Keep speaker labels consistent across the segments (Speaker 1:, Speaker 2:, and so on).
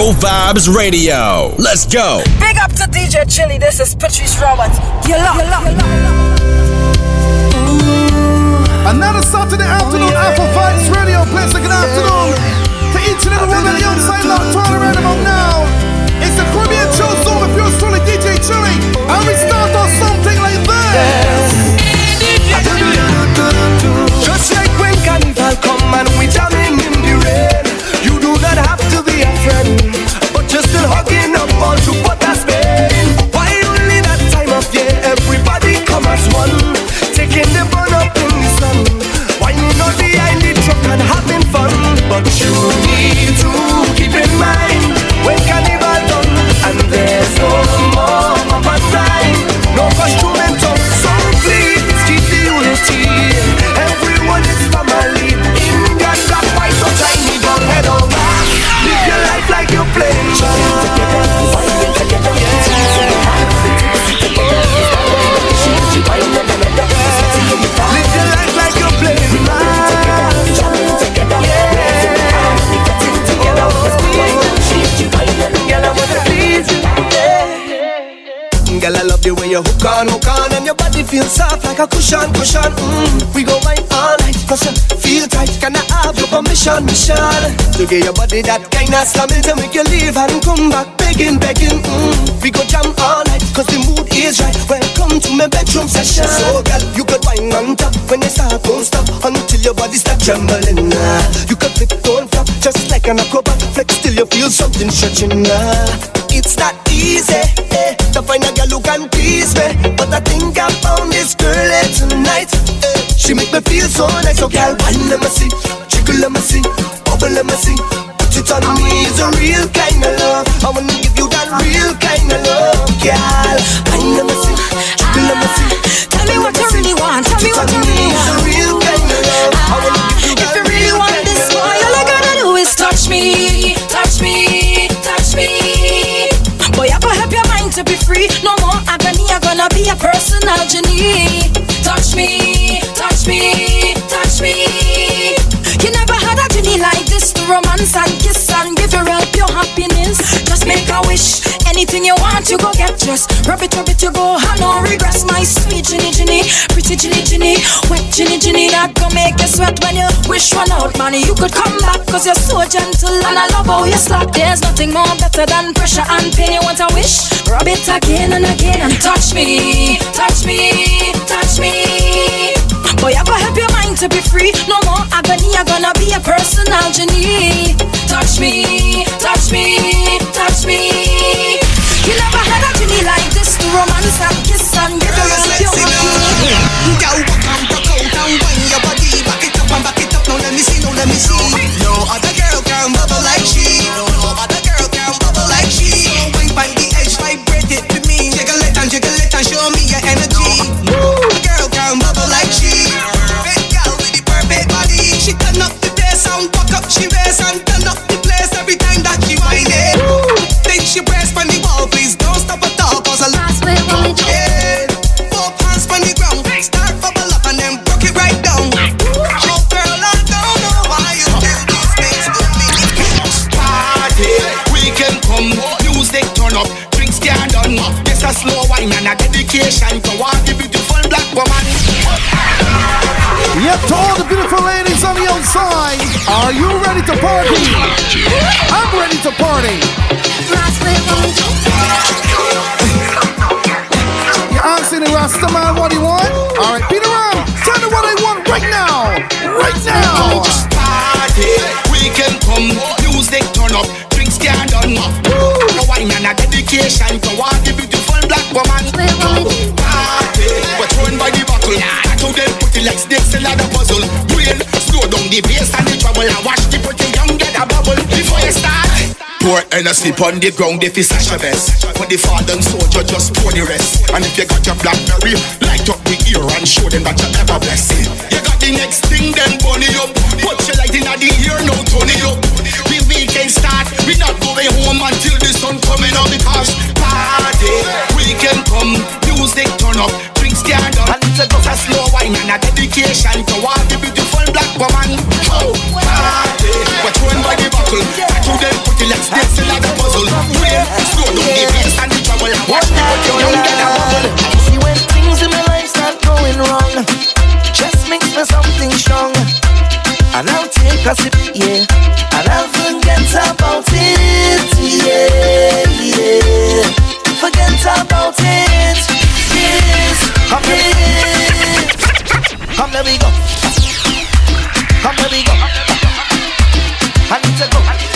Speaker 1: Afro Vibes Radio. Let's go.
Speaker 2: Big up to DJ Chilly. This is Patrice Roberts. You love, you love, you love.
Speaker 3: Another Saturday oh, afternoon, Afro Vibes Radio plays a good afternoon to each and every one of the outside locked on around about now. It's the Caribbean Chill Zone with yours truly, DJ Chilly. And we start off something like this.
Speaker 4: Just like when carnival come and we jamming be a Feels soft like a cushion, cushion mm. We go wine all night, cause you feel tight Can I have your permission, mission To get your body that kind of slamming To make you leave and come back begging, begging mm. We go jam all night, cause the mood is right Welcome to my bedroom session So girl, you could wine on top When you start, don't stop Until your body start trembling. You could flip, don't flop Just like an acrobat Flex till you feel something stretching. It's not easy eh, to find a girl who can please me, I think I found this girl here tonight. She make me feel so nice, so girl, wine let me see, jiggle let me see, bubble let me see. Put it on me is a real kind of love. I wanna give you that real kind of love, girl. Wine let me see, jiggle let me see.
Speaker 2: Tell me what you really want. Tell me what you really
Speaker 4: is a
Speaker 2: want.
Speaker 4: real kind of love. I wanna give you
Speaker 2: If
Speaker 4: that
Speaker 2: you really
Speaker 4: real
Speaker 2: want
Speaker 4: kind
Speaker 2: this
Speaker 4: of
Speaker 2: boy,
Speaker 4: love.
Speaker 2: all I gotta do is touch me, touch me, touch me. Boy, I go help your mind to be free. No A personal genie. Touch me, touch me, touch me. You never had a genie like this to romance and kiss happiness. Just make a wish, anything you want, you go get. Just rub it, rub it, you go. have no regrets, my sweet Ginny Ginny, pretty Ginny Ginny, wet Ginny Ginny. That go make you sweat when you wish one out, man. You could come back, cause you're so gentle and I love how you slap. There's nothing more better than pressure and pain. You want a wish? Rub it again and again and touch me, touch me, touch me. Boy, I go help your to be free. No more agony, I'm gonna be a personal genie. Touch me, touch me, touch me. You never had a genie like this to romance and kiss and give your help your happy.
Speaker 4: Girl, walk and broke out and wind your body Back it up and back it up, now let me see, now let me see
Speaker 3: ladies on the outside, are you ready to party? I'm ready to party. You asking the Rasta man what he want? All right, beat around. Tell me what I want right now. Right now.
Speaker 5: Party, weekend come, music turn up, drinks get done. No wine and a dedication to all the beautiful black woman. Party, we're thrown by the buckle. Tattoo them pretty like snakes in the puzzle. The bass and the trouble. And watch the pretty young get a bubble before you start. Pour Hennessy on the ground if it's such a best. When the fallen soldier just pour the rest. And if you got your blackberry, light up the ear and show them that you're ever blessed. You got the next thing, then bunny up. Put your light in the ear, turn it up. The weekend start, we not going home until the sun coming up Because party, weekend come, music turn up scandal And it's just a slow wine and a dedication To all the beautiful black woman. Oh, party. We're thrown by the buckle. I you them pretty like snakes in
Speaker 6: like a puzzle. You them slow down the bass and the trouble. And watch me put your young girl a bubble See
Speaker 7: when things in my life start going wrong Just mix me something strong. And I'll take a sip, yeah. And I'll forget about here we go. Come here we go. I
Speaker 6: need to go.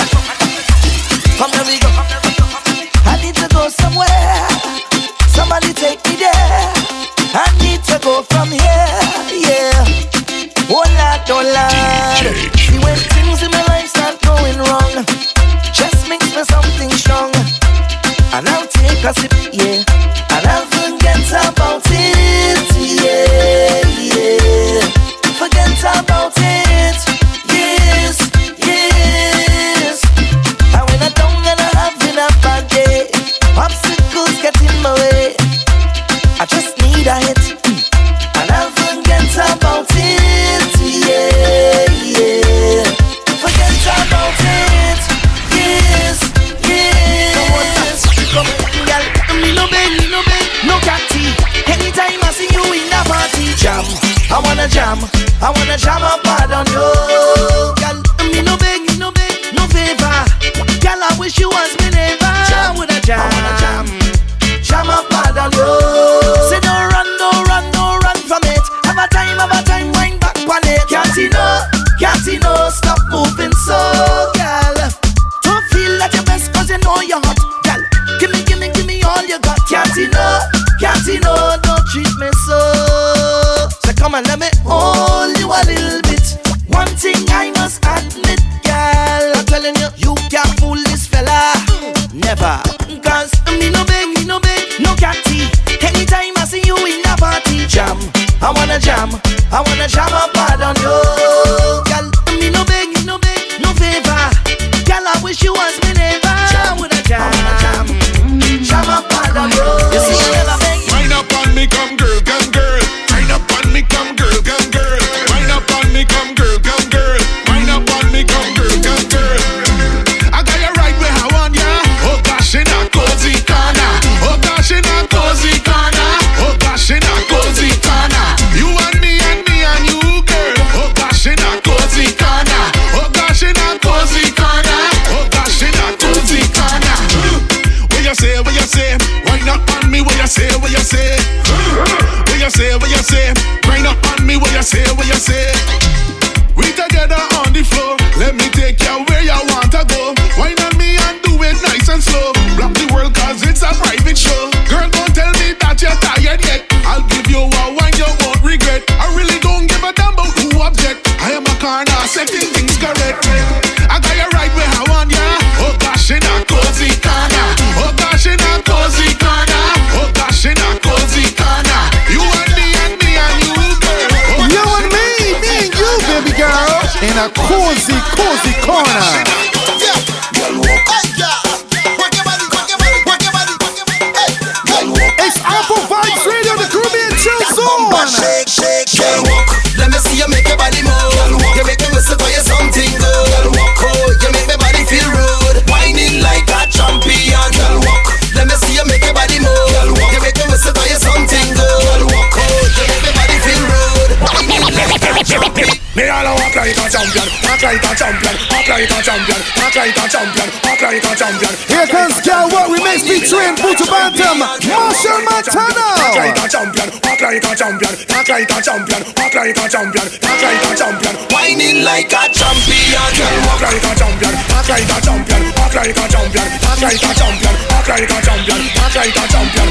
Speaker 6: champion. Talk like a champion.
Speaker 7: Talk like a champion.
Speaker 3: Here comes girl, What We Mix featuring Bantam, Marshall
Speaker 7: Montana. Like a champion. Like a champion. Like a champion. Like a champion. Like a champion.
Speaker 6: Whining like a champion.
Speaker 7: Like a champion. Like a champion. Like a champion. Like a champion. Like a champion. Like a champion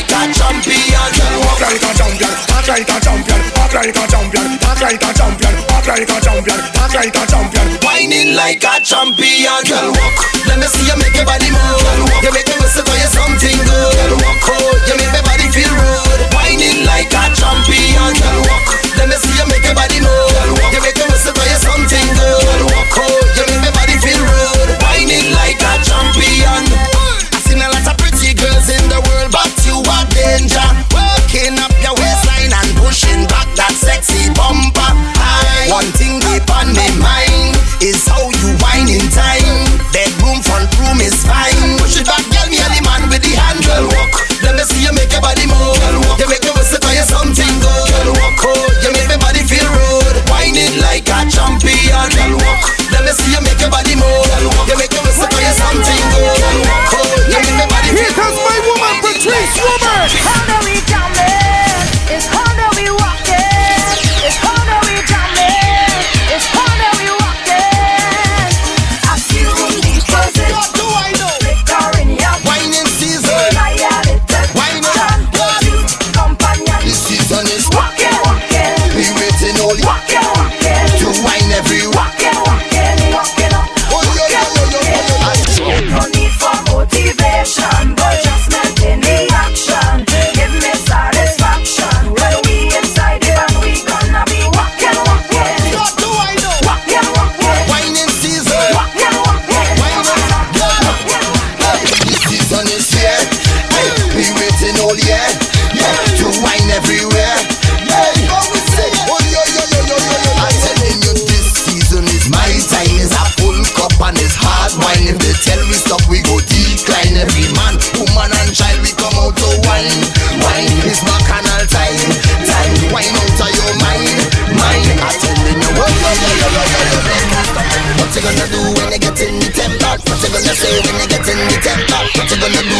Speaker 6: like a champion.
Speaker 7: Walk like a champion. Talk like a champion. Walk like a champion. Talk like a champion. Walk like a champion. Talk like a champion.
Speaker 6: Whining like a champion. Girl walk. Let me see you make your body move. Girl walk. You make me whistle for you something good. Girl walk. Oh, you make my body feel rude. Whining like a champion. Girl walk. Let me see you make your body move. pushing back that sexy bumper. I, one thing deep on my mind is how you wind in time. Bedroom, front room is fine. Push it back, girl, me and the man with the hand. Girl, walk. Let me see you make your body move. Girl, walk. You make me whistle for you something good. Girl, walk. Oh, you
Speaker 8: make my
Speaker 4: body feel rude. Whining like a champion. to
Speaker 2: the number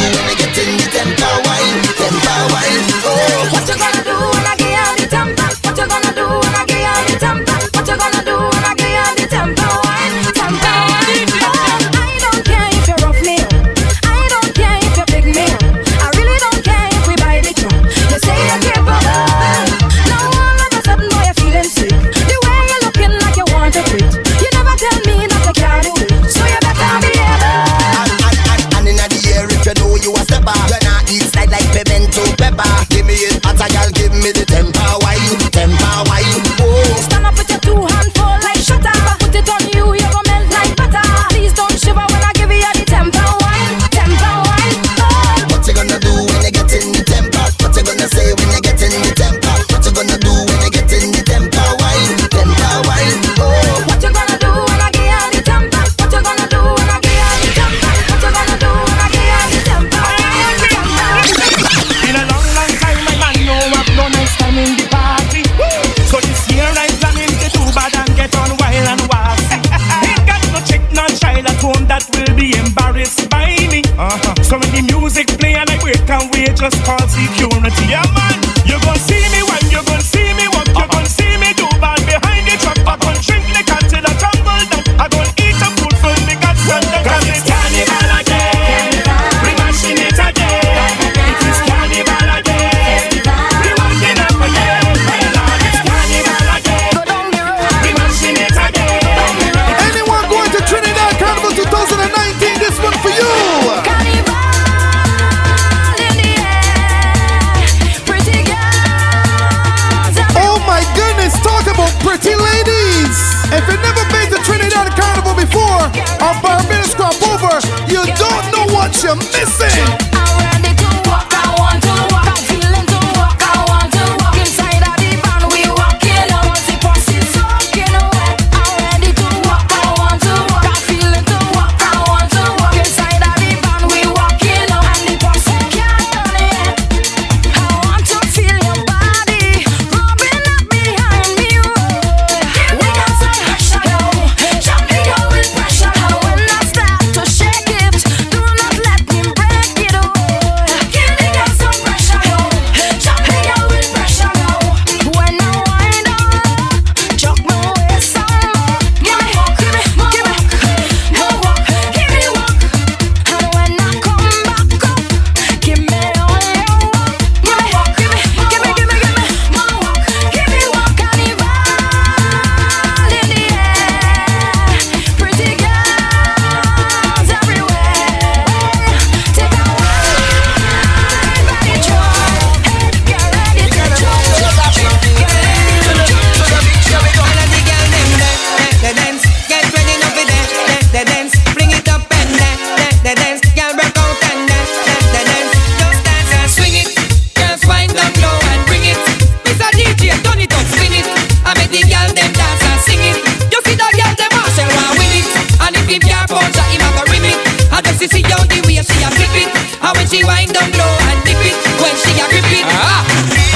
Speaker 2: she wind down low and dip it when she a grip it. Ah.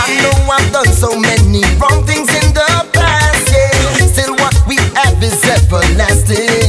Speaker 6: I know I've done so many wrong things in the past, yeah. Still, what we have is everlasting.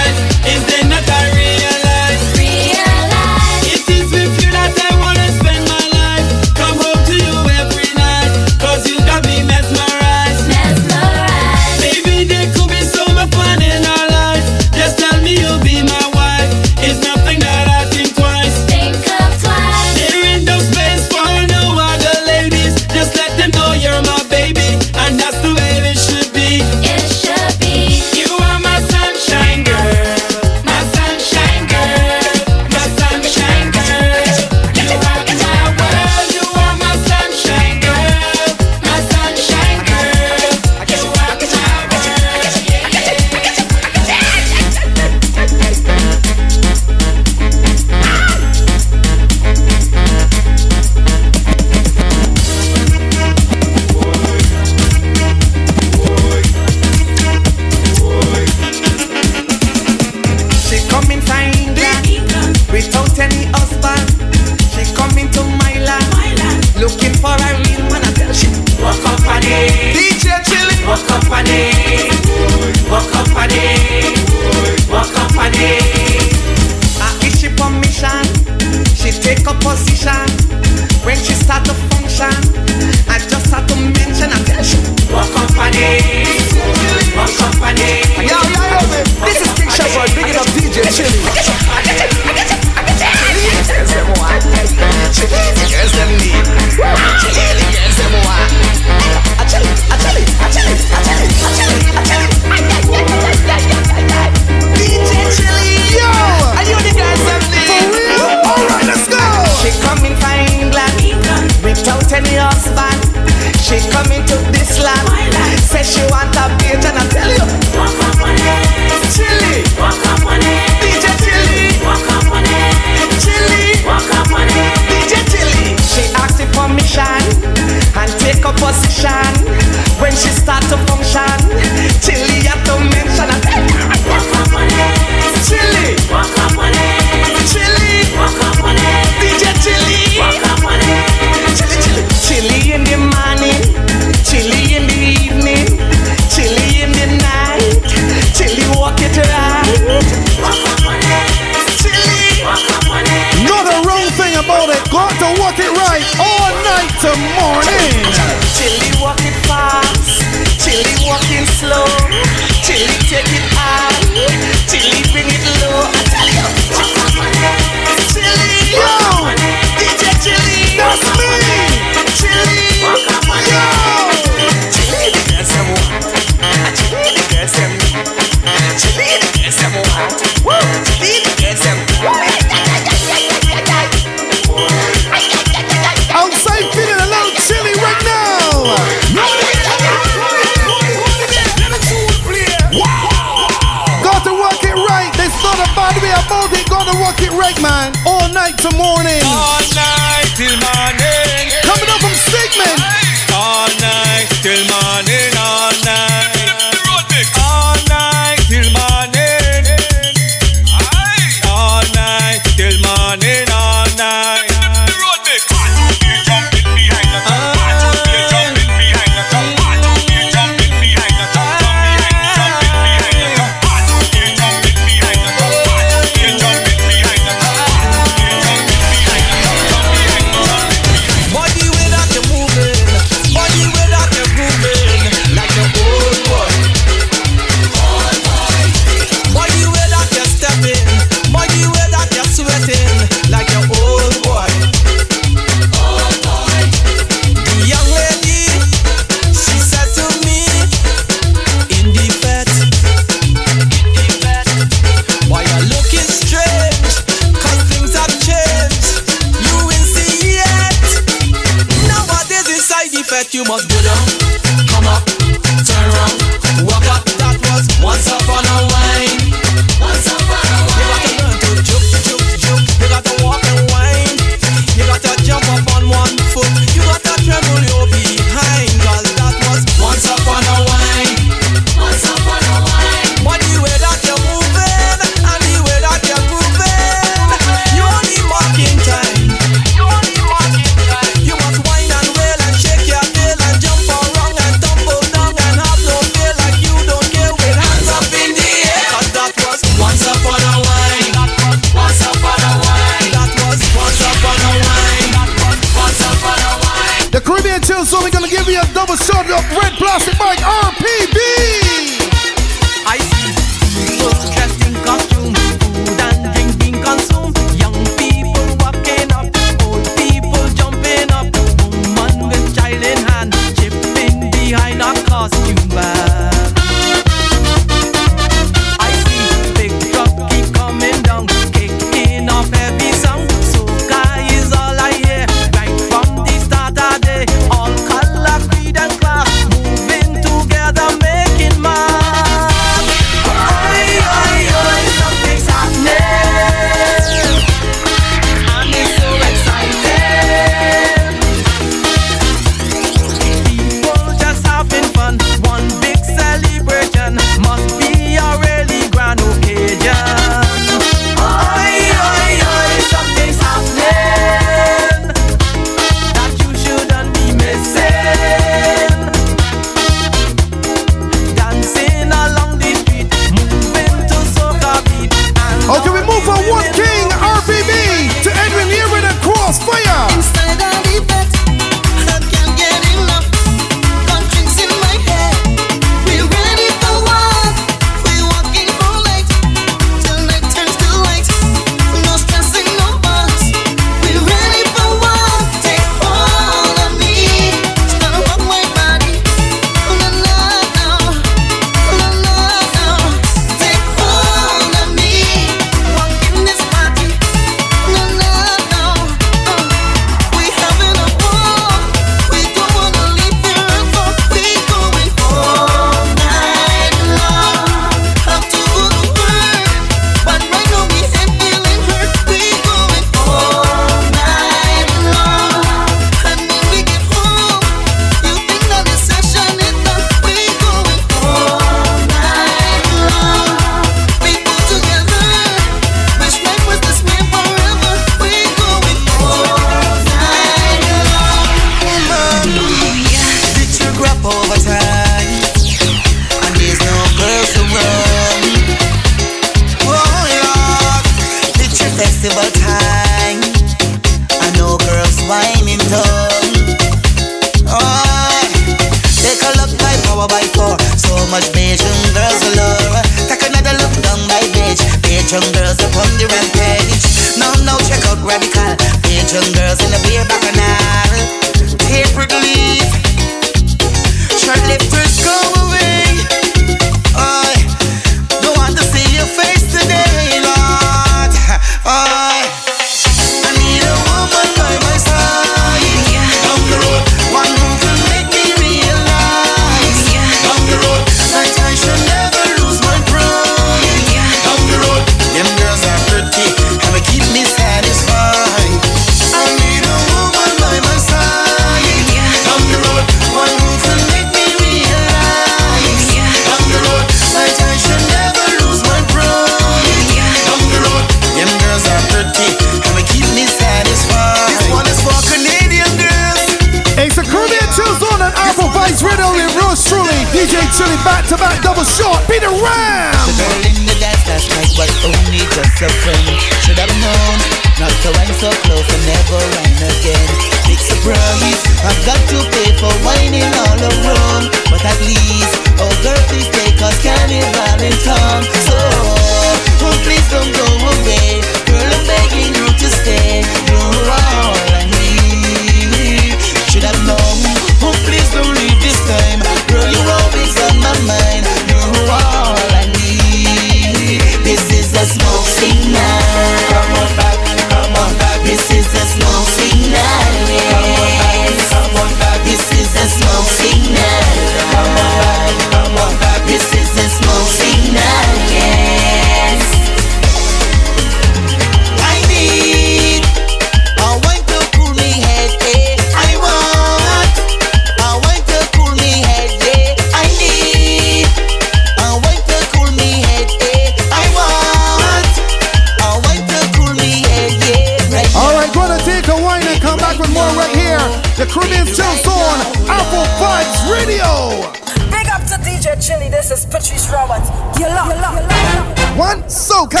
Speaker 6: and
Speaker 8: more right
Speaker 3: here. The Caribbean still on Afro Vibes Radio.
Speaker 2: Big up to DJ Chilly. This is Patrice Roberts. You love, you love, you love.
Speaker 3: One soca.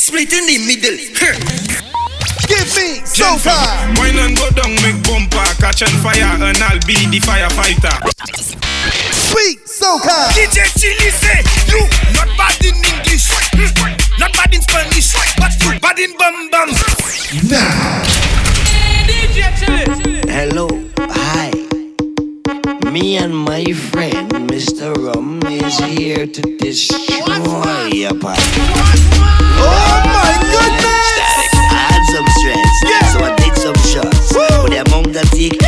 Speaker 9: Split in the middle.
Speaker 3: Give me soca.
Speaker 7: Wine and go down, make bumper, catch on fire, and I'll be the firefighter.
Speaker 3: Sweet so soca.
Speaker 10: DJ Chilly say you not bad in English. Not bad in Spanish, but you bad in bum bum.
Speaker 3: Now.
Speaker 11: Hello, hi. Me and my friend Mr. Rum is here to destroy your party.
Speaker 3: Oh my goodness! Static.
Speaker 11: I had some stress, yeah. so I take some shots. Woo. But the amount I take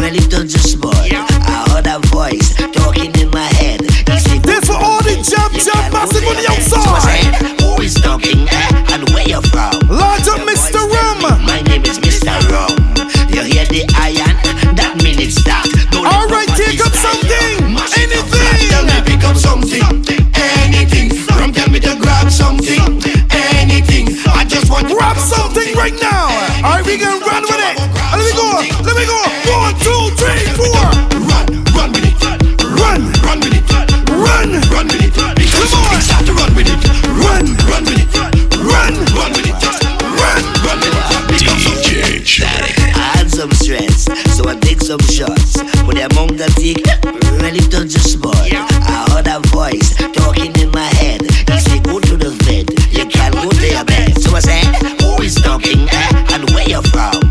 Speaker 11: really don't just spoil. Yeah. I heard a voice talking in my head.
Speaker 3: This for all the jump, jump, massive on the outside.
Speaker 11: Who is talking eh? and where you from?
Speaker 3: Large up,
Speaker 11: the iron, that minute
Speaker 3: stop.
Speaker 11: Alright,
Speaker 3: take up something, anything.
Speaker 11: Tell me pick up something, anything. From tell me to grab something, anything. I just want to
Speaker 3: grab something right now. Alright, we gonna run with it.
Speaker 11: static. I had some stress, so I take some shots. But the amount that take really don't just spot. I heard a voice talking in my head. He said, Go to the vet, you can't go to your bed. So I said, Who is talking eh? and where you from?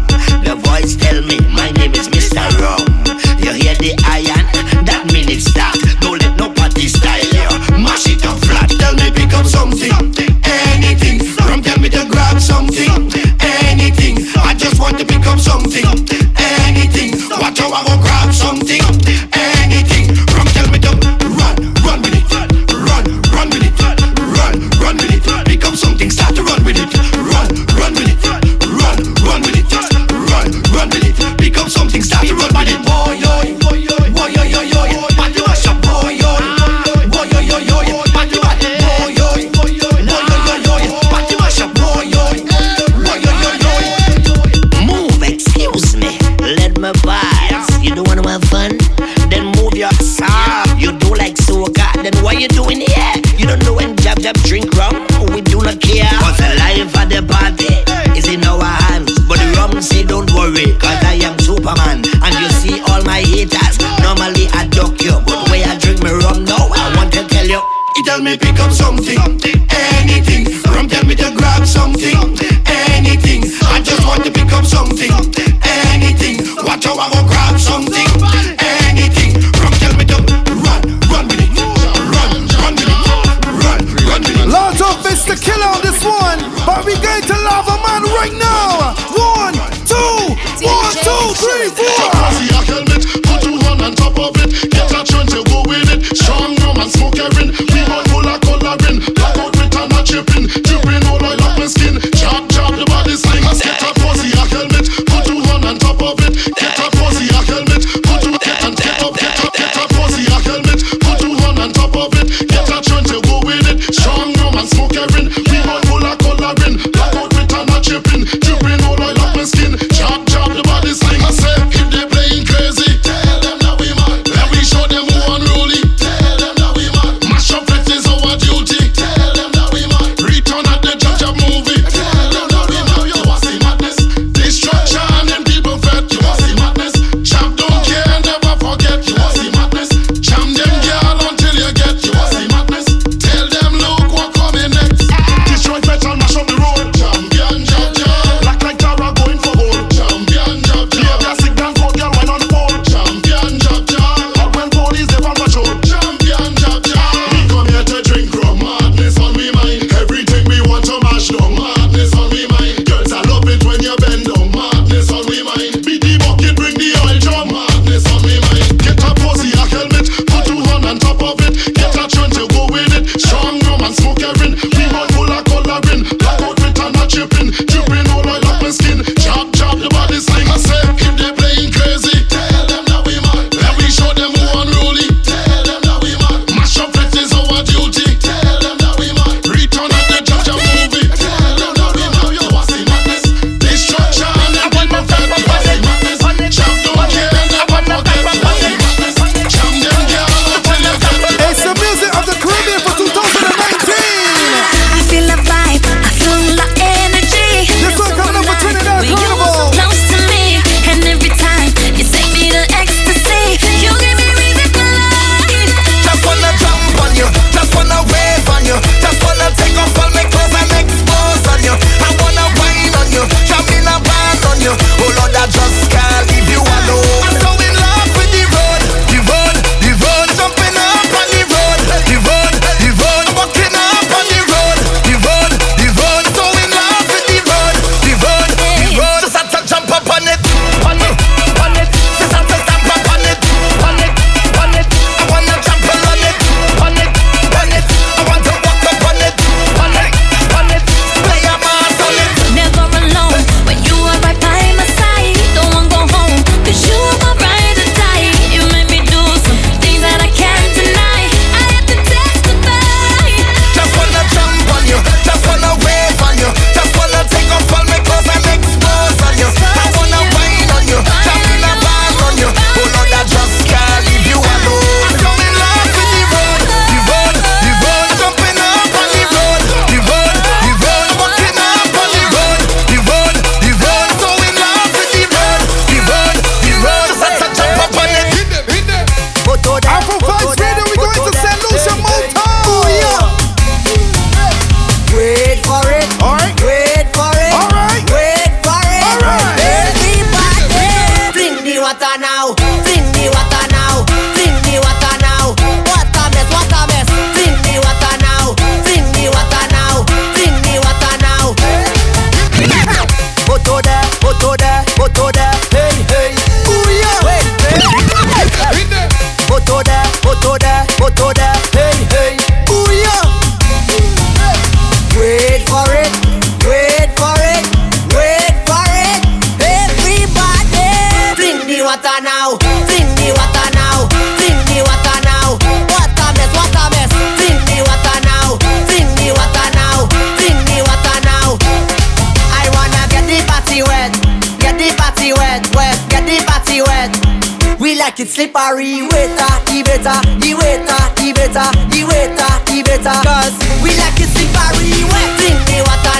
Speaker 11: it
Speaker 12: slippery. Waiter, the better, the waiter, the better, the waiter, the better. Cause we like it slippery. Wet drink the water.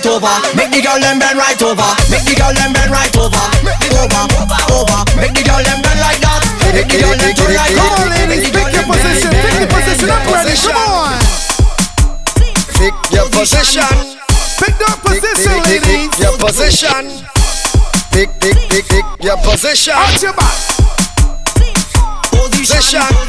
Speaker 12: Right
Speaker 13: over. Make the girl them bend right over. Make the girl them bend right over. Over, over. Make the girl them bend like that. Make the girl them turn like
Speaker 3: Come on,
Speaker 13: that.
Speaker 3: Ladies, pick your position. Pick your position. I'm ready. Come on.
Speaker 13: Pick your position.
Speaker 3: Pick that position, ladies.
Speaker 13: pick your position. Pick, pick, pick, pick your position.
Speaker 3: Out your back.
Speaker 13: Position. Position.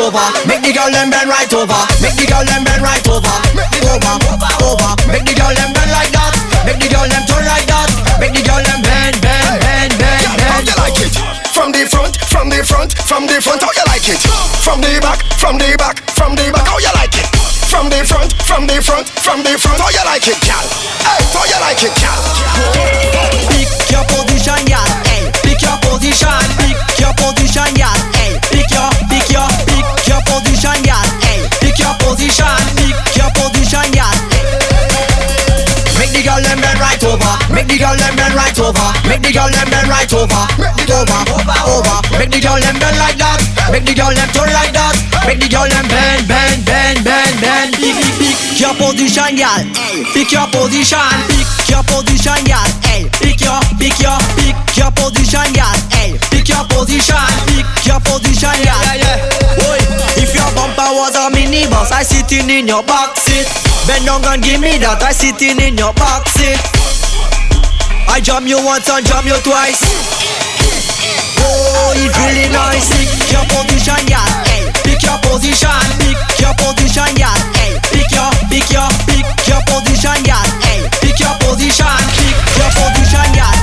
Speaker 13: Over. Make the girl them bend right over. Make the girl them bend right over. Over, over. Make the girl them bend like that. Make the girl them turn like that. Make the girl them bend, bend, bend, bend,
Speaker 5: How you like it? From the front, from the front, from the front, how you like it? From the back, from the back, from the back, how you like it? From the front, from the front, from the front, how you like it, gal? Hey, how you like it, gal?
Speaker 7: Pick your position, yeah. Hey, pick your position. Pick
Speaker 13: the girl them bend right over. Make the girl them bend right over. Over, over. Make the girl them bend like that. Make the girl them turn like that. Make the girl them bend, bend, bend, bend, bend.
Speaker 7: Pick, pick, pick your position. Hey, pick your position. Pick your position. Hey, pick your, pick your, pick your position. Hey, pick your position. Pick your position, yeah.
Speaker 13: Yeah, yeah.
Speaker 7: Oi, if your bumper was a minibus, I sitting in your back seat. Bend down and give me that, I sitting in your back seat. I jam you once and jam you twice. Oh, it really nice. Pick your position, yeah. Hey, pick your position. Pick your position, yeah. Hey, pick your, pick your, pick your position, yeah. Hey, pick your position. Pick your position, yeah.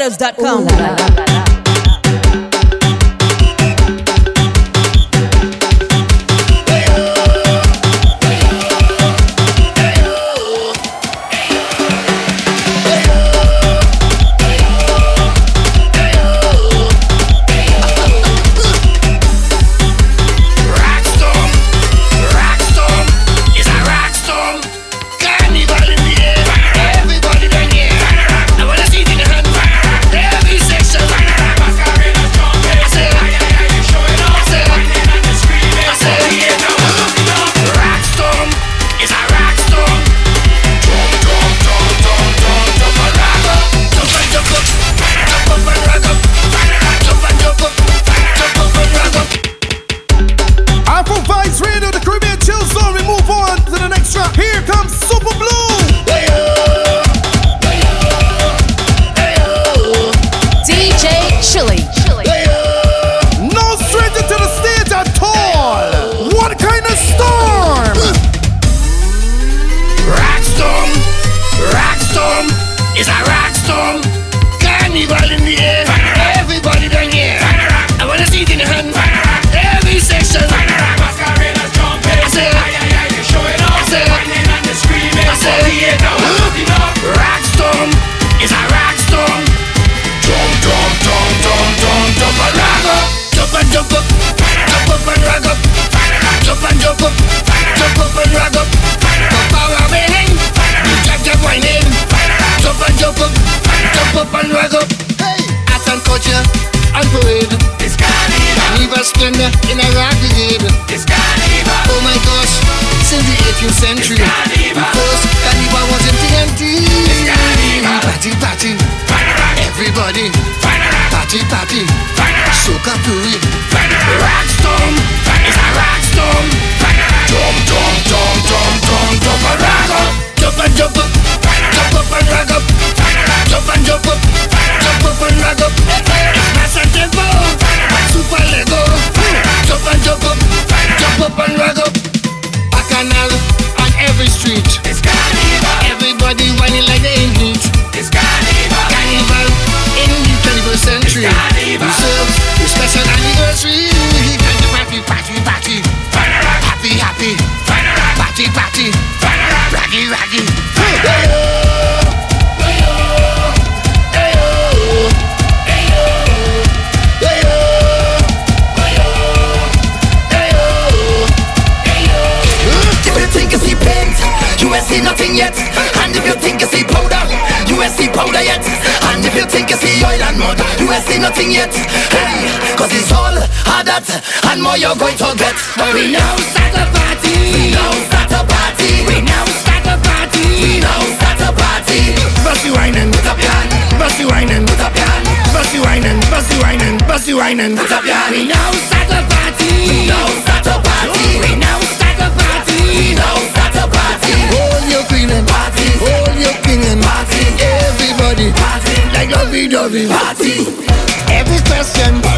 Speaker 14: Letters.com. London more you're going to get. But we now start a party. We now start a party. We now start a party. We now start a party.
Speaker 15: Bossy whining,
Speaker 14: put up your hand.
Speaker 15: Bossy whining,
Speaker 14: put up your hand.
Speaker 15: Bossy whining, bossy whining, bossy whining,
Speaker 14: put up your hand.
Speaker 16: We now start a party.
Speaker 14: We now start a party.
Speaker 16: We now start a party.
Speaker 14: We now start a party.
Speaker 15: Hold your queen and
Speaker 14: party.
Speaker 15: Hold your king and
Speaker 14: party.
Speaker 15: Everybody
Speaker 14: party.
Speaker 15: Like lovey dovey
Speaker 14: party.
Speaker 15: Every question.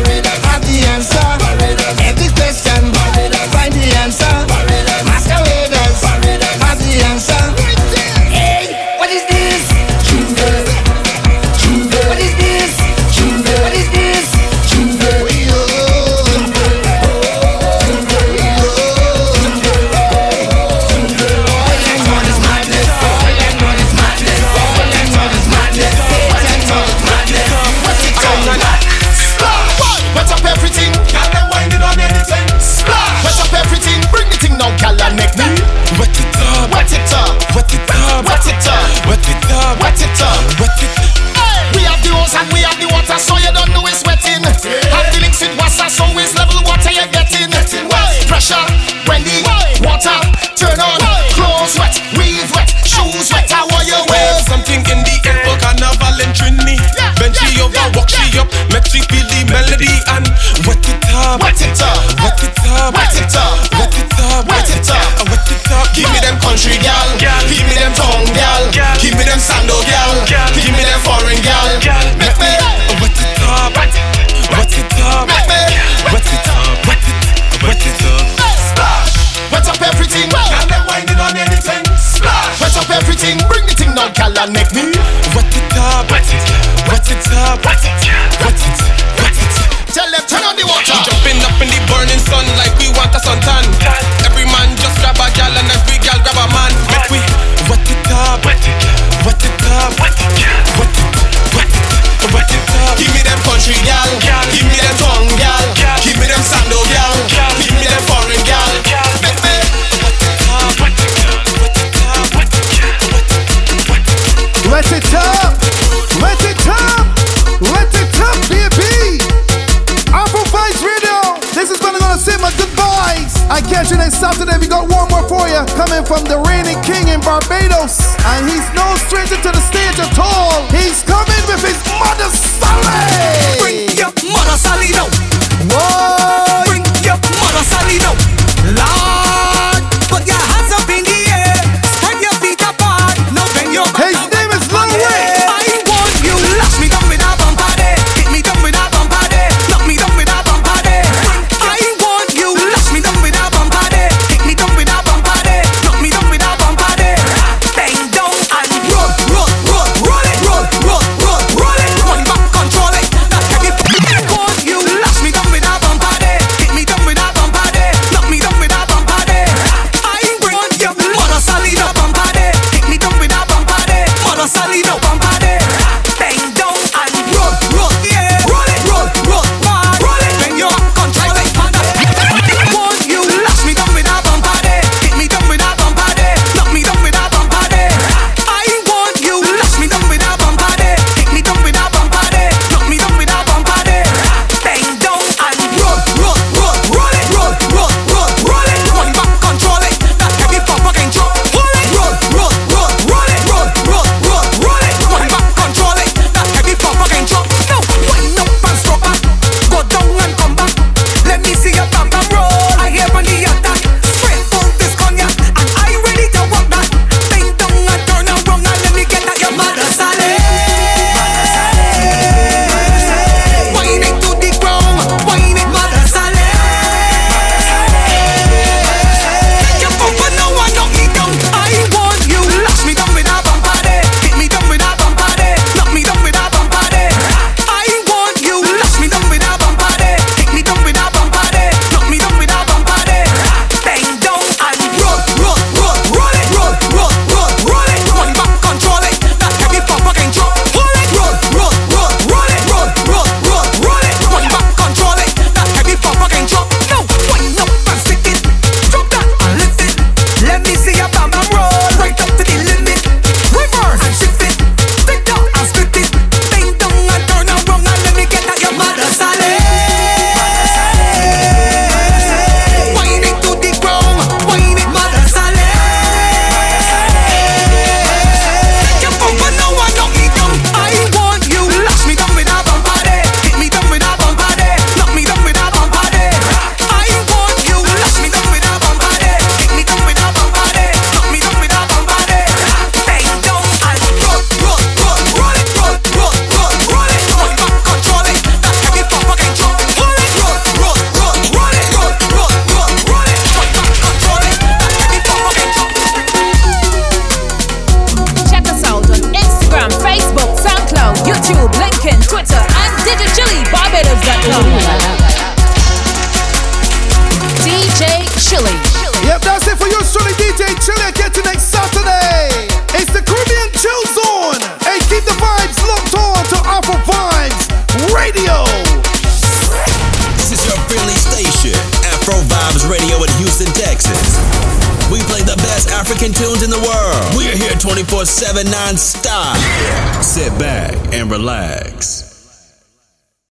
Speaker 17: Saturday, we got one more for you coming from the reigning king in Barbados. And he's no stranger to the stage at all. He's coming with his mother's Sally.